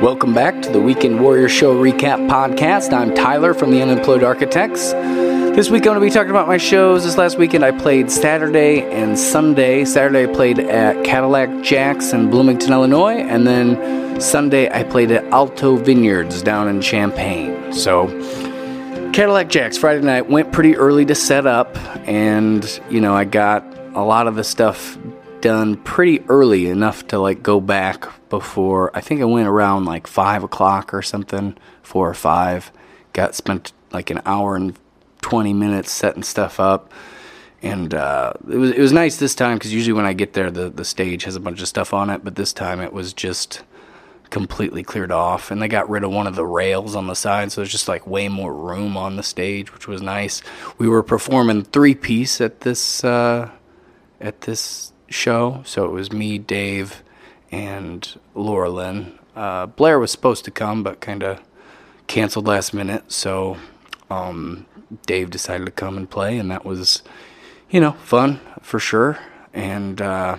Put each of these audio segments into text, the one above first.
Welcome back to the Weekend Warrior Show Recap Podcast. I'm Tyler from the Unemployed Architects. This week I'm going to be talking about my shows. This last weekend I played Saturday and Sunday. Saturday I played at Cadillac Jack's in Bloomington, Illinois, and then Sunday I played at Alto Vineyards down in Champaign. So, Cadillac Jack's Friday night went pretty early to set up, and you know, I got a lot of the stuff done pretty early enough to like go back before I think I went around like five o'clock or something, four or five. Got spent like an hour and twenty minutes setting stuff up, and uh, it was it was nice this time because usually when I get there the the stage has a bunch of stuff on it, but this time it was just completely cleared off and they got rid of one of the rails on the side so there's just like way more room on the stage which was nice we were performing three piece at this uh, at this show. So it was me, Dave, and Laura Lynn. Uh, Blair was supposed to come, but kind of canceled last minute. So um, Dave decided to come and play, and that was, you know, fun for sure. And uh,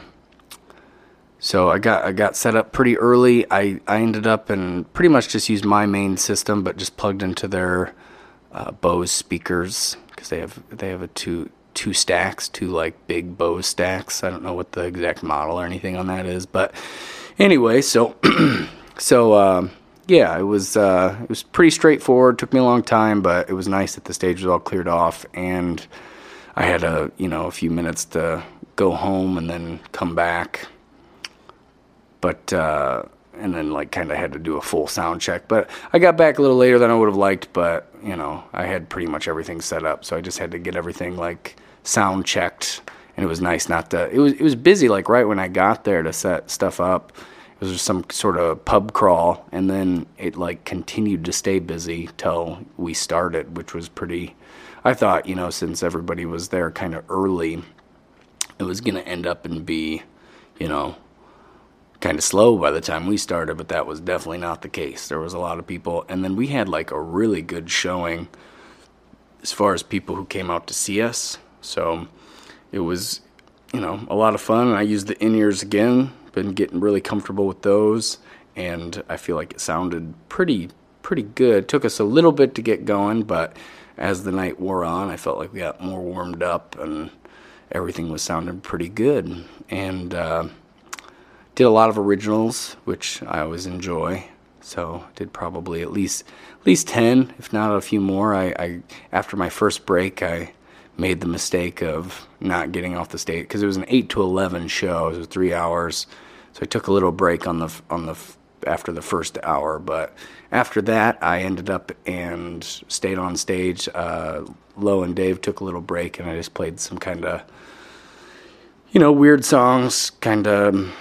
so I got I got set up pretty early. I, I ended up and pretty much just used my main system, but just plugged into their uh, Bose speakers because they have they have a two two stacks, two like big Bose stacks. I don't know what the exact model or anything on that is, but anyway, so so uh, yeah, it was uh, it was pretty straightforward. Took me a long time, but it was nice that the stage was all cleared off, and I had a you know a few minutes to go home and then come back. But uh, and then like kind of had to do a full sound check. But I got back a little later than I would have liked, but you know I had pretty much everything set up, so I just had to get everything like sound checked, and it was nice not to. It was it was busy like right when I got there to set stuff up. It was some sort of pub crawl, and then it like continued to stay busy till we started, which was pretty. I thought you know since everybody was there kind of early, it was gonna end up and be, you know, kind of slow by the time we started, but that was definitely not the case. There was a lot of people, and then we had like a really good showing as far as people who came out to see us. So it was, you know, a lot of fun. I used the in ears again. Been getting really comfortable with those, and I feel like it sounded pretty pretty good. Took us a little bit to get going, but as the night wore on, I felt like we got more warmed up and everything was sounding pretty good. And uh, did a lot of originals, which I always enjoy. So did probably at least at least ten, if not a few more. I, I after my first break, I made the mistake of not getting off the stage because it was an eight to eleven show. It was three hours, so I took a little break on the on the after the first hour. But after that, I ended up and stayed on stage. Uh, Lo and Dave took a little break, and I just played some kind of you know weird songs, kind of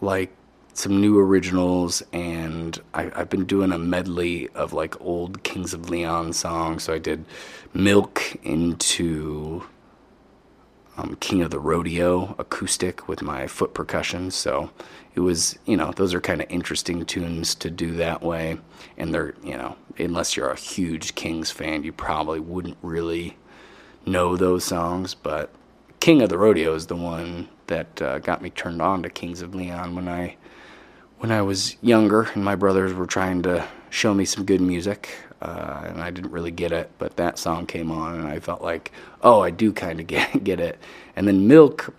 like some new originals, and I, have been doing a medley of like old Kings of Leon songs. So I did Milk into um, King of the Rodeo acoustic with my foot percussion. So it was, you know, those are kind of interesting tunes to do that way. And they're, you know, unless you're a huge Kings fan, you probably wouldn't really know those songs. But King of the Rodeo is the one that uh, got me turned on to Kings of Leon when I when I was younger, and my brothers were trying to show me some good music, uh, and I didn't really get it. But that song came on, and I felt like, oh, I do kind of get get it. And then Milk,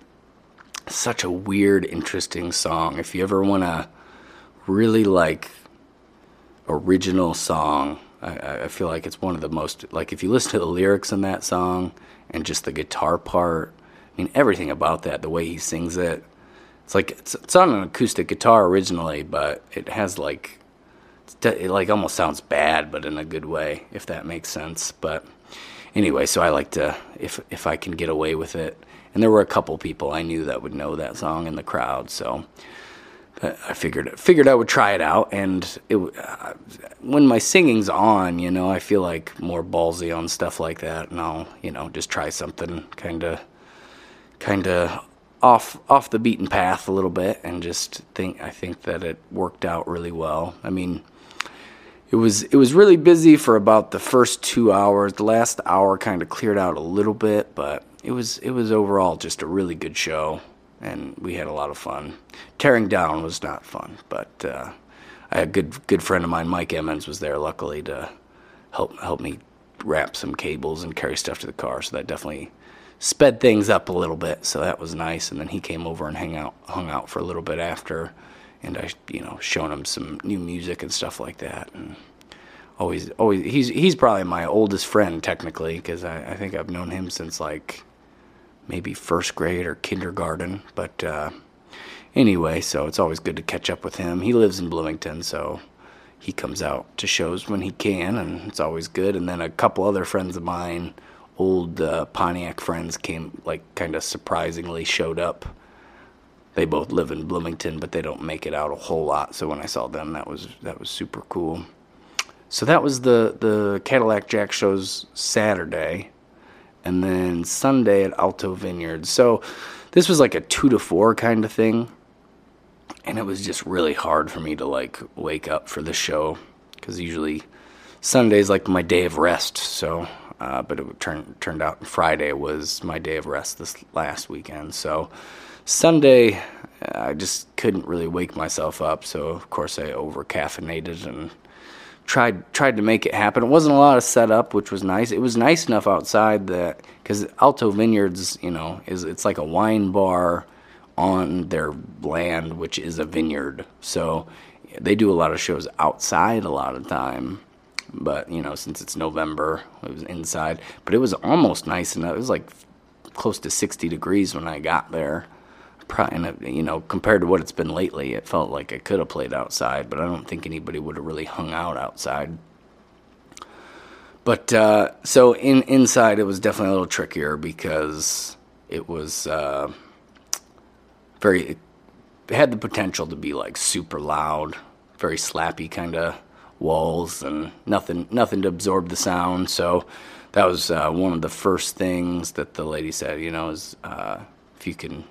such a weird, interesting song. If you ever want to really like original song, I, I feel like it's one of the most like if you listen to the lyrics in that song and just the guitar part. I mean, everything about that, the way he sings it, it's like it's, it's on an acoustic guitar originally, but it has like it like almost sounds bad, but in a good way, if that makes sense. But anyway, so I like to if if I can get away with it. And there were a couple people I knew that would know that song in the crowd, so I figured figured I would try it out. And it uh, when my singing's on, you know, I feel like more ballsy on stuff like that, and I'll you know just try something kind of kind of off off the beaten path a little bit and just think I think that it worked out really well. I mean, it was it was really busy for about the first 2 hours. The last hour kind of cleared out a little bit, but it was it was overall just a really good show and we had a lot of fun. Tearing down was not fun, but uh, a good good friend of mine, Mike Emmons, was there luckily to help help me wrap some cables and carry stuff to the car. So that definitely sped things up a little bit. So that was nice. And then he came over and hang out hung out for a little bit after, and I you know shown him some new music and stuff like that. And always always he's he's probably my oldest friend technically because I, I think I've known him since like maybe first grade or kindergarten. But uh, anyway, so it's always good to catch up with him. He lives in Bloomington, so he comes out to shows when he can, and it's always good. And then a couple other friends of mine, old uh, Pontiac friends, came like kind of surprisingly showed up. They both live in Bloomington, but they don't make it out a whole lot. So when I saw them, that was that was super cool. So that was the the Cadillac Jack shows Saturday, and then Sunday at Alto Vineyard. So this was like a two to four kind of thing and it was just really hard for me to like wake up for the show because usually Sunday's like my day of rest. So, uh, but it turned turned out Friday was my day of rest this last weekend. So Sunday, I just couldn't really wake myself up. So of course I over caffeinated and tried tried to make it happen. It wasn't a lot of setup, which was nice. It was nice enough outside that because Alto Vineyards, you know, is it's like a wine bar on their land, which is a vineyard. So they do a lot of shows outside a lot of time. But you know, since it's November, it was inside. But it was almost nice enough. It was like close to 60 degrees when I got there. And you know, compared to what it's been lately, it felt like I could have played outside. But I don't think anybody would have really hung out outside. But uh, so in inside, it was definitely a little trickier because it was. Uh, very it had the potential to be like super loud, very slappy kind of walls and nothing nothing to absorb the sound. So that was uh, one of the first things that the lady said. You know, is uh, if you can.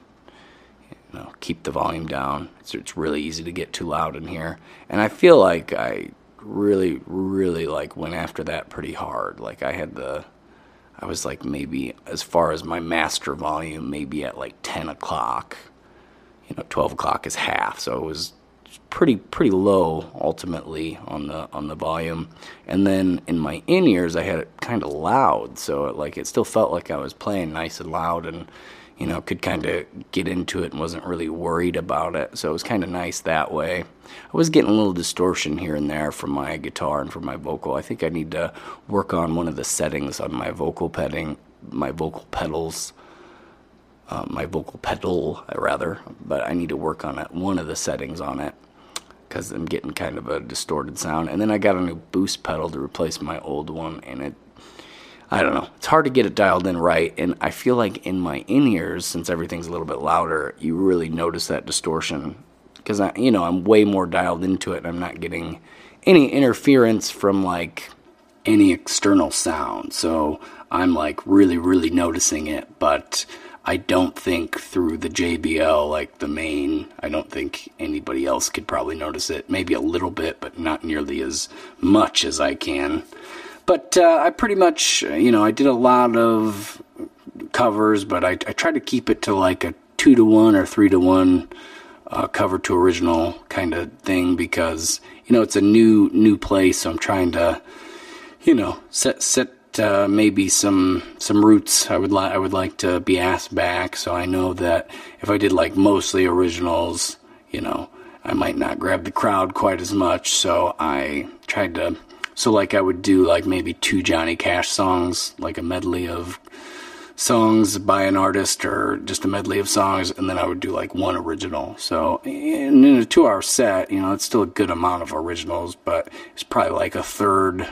You know, keep the volume down. It's, it's really easy to get too loud in here, and I feel like I really, really like went after that pretty hard. Like I had the, I was like maybe as far as my master volume, maybe at like ten o'clock, you know, 12 o'clock is half, so it was pretty pretty low ultimately on the on the volume. And then in my in ears, I had it kind of loud, so it, like it still felt like I was playing nice and loud, and you know could kind of get into it and wasn't really worried about it. So it was kind of nice that way. I was getting a little distortion here and there from my guitar and from my vocal. I think I need to work on one of the settings on my vocal petting, my vocal pedals uh, my vocal pedal, rather, but I need to work on it, one of the settings on it because I'm getting kind of a distorted sound. And then I got a new boost pedal to replace my old one, and it, I don't know, it's hard to get it dialed in right. And I feel like in my in ears, since everything's a little bit louder, you really notice that distortion because I, you know, I'm way more dialed into it, and I'm not getting any interference from like any external sound. So I'm like really, really noticing it, but I don't think through the JBL, like the main, I don't think anybody else could probably notice it. Maybe a little bit, but not nearly as much as I can. But uh, I pretty much, you know, I did a lot of covers, but I, I tried to keep it to like a two to one or three to one uh, cover to original kind of thing because you know it's a new new place. So I'm trying to, you know, set set uh, maybe some some roots I would like I would like to be asked back. So I know that if I did like mostly originals, you know, I might not grab the crowd quite as much. So I tried to so like I would do like maybe two Johnny Cash songs, like a medley of songs by an artist or just a medley of songs and then I would do like one original. So in, a 2-hour set, you know, it's still a good amount of originals, but it's probably like a third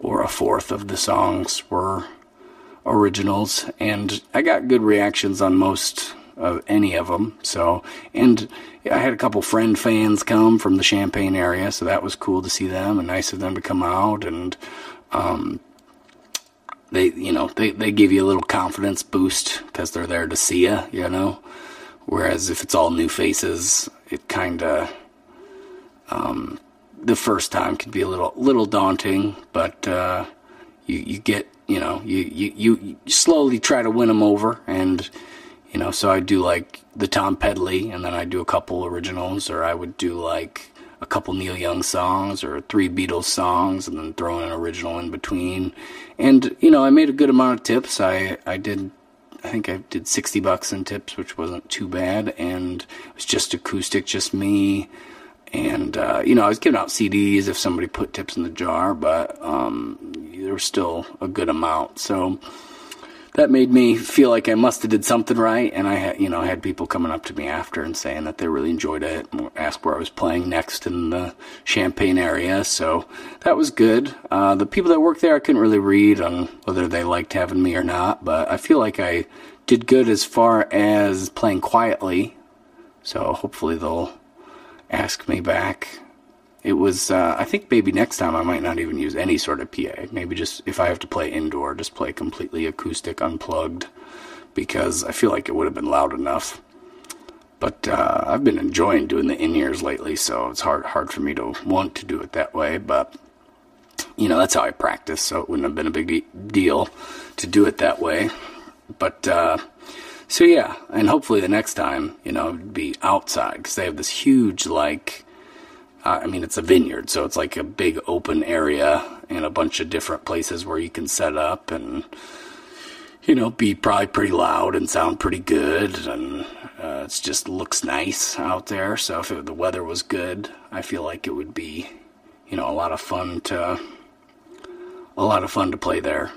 or a fourth of the songs were originals, and I got good reactions on most of any of them. So, and I had a couple friend fans come from the Champaign area, so that was cool to see them and nice of them to come out and. Um, they, you know, they, they give you a little confidence boost because they're there to see you, you know. Whereas if it's all new faces, it kind of um, the first time can be a little little daunting, but uh, you you get you know you, you you slowly try to win them over, and you know so I do like the Tom Petty, and then I do a couple originals, or I would do like a couple Neil Young songs or three Beatles songs and then throw in an original in between. And, you know, I made a good amount of tips. I, I did, I think I did 60 bucks in tips, which wasn't too bad. And it was just acoustic, just me. Uh, you know, I was giving out CDs if somebody put tips in the jar, but um, there was still a good amount. So, that made me feel like I must have did something right. And I had, you know, I had people coming up to me after and saying that they really enjoyed it, and asked where I was playing next in the Champaign area. So that was good. Uh, the people that worked there, I couldn't really read on whether they liked having me or not, but I feel like I did good as far as playing quietly. So hopefully they'll ask me back. It was uh, i think maybe next time i might not even use any sort of pa maybe just if i have to play indoor just play completely acoustic unplugged because i feel like it would have been loud enough. But uh, i've been enjoying doing the in-ears lately so it's hard hard for me to want to do it that way but you know that's how i practice so it wouldn't have been a big deal to do it that way. But uh, so yeah and hopefully the next time you know be outside because they have this huge like uh, I mean, it's a vineyard, so it's like a big open area and a bunch of different places where you can set up and, you know, be probably pretty loud and sound pretty good. And uh, it just looks nice out there. So if it, the weather was good, I feel like it would be, you know, a lot of fun to, a lot of fun to play there.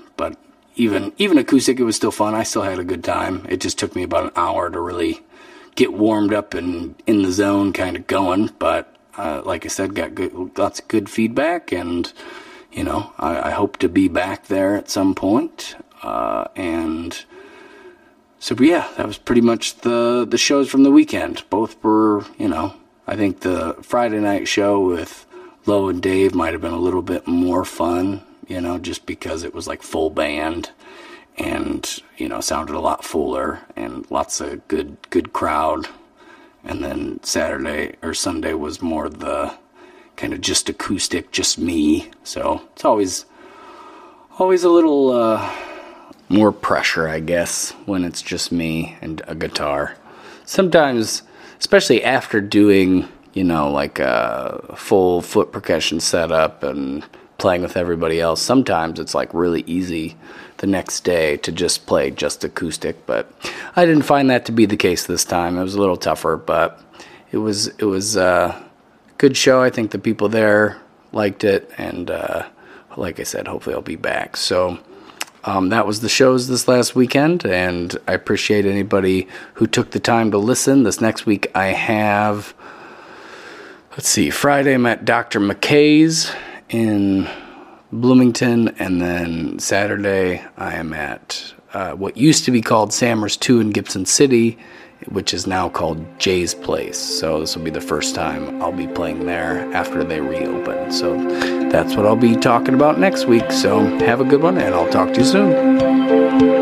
Even even acoustic, it was still fun. I still had a good time. It just took me about an hour to really get warmed up and in the zone, kind of going. But uh, like I said, got good, lots of good feedback, and you know, I, I hope to be back there at some point. Uh, and so, yeah, that was pretty much the the shows from the weekend. Both were, you know, I think the Friday night show with Low and Dave might have been a little bit more fun, you know, just because it was like full band and you know sounded a lot fuller and lots of good good crowd and then Saturday or Sunday was more the kind of just acoustic, just me. So it's always always a little uh, more pressure, I guess, when it's just me and a guitar. Sometimes, especially after doing, you know, like a full foot percussion setup and playing with everybody else, sometimes it's like really easy the next day to just play just acoustic. But I didn't find that to be the case this time. It was a little tougher, but it was it was a good show. I think the people there liked it, and uh, like I said, hopefully I'll be back. So. Um, that was the shows this last weekend, and I appreciate anybody who took the time to listen. This next week, I have, let's see, Friday I'm at Dr. McKay's in Bloomington, and then Saturday I am at uh, what used to be called Sammer's 2 in Gibson City, which is now called Jay's Place. So this will be the first time I'll be playing there after they reopen. So that's what I'll be talking about next week. So have a good one, and I'll talk to you soon.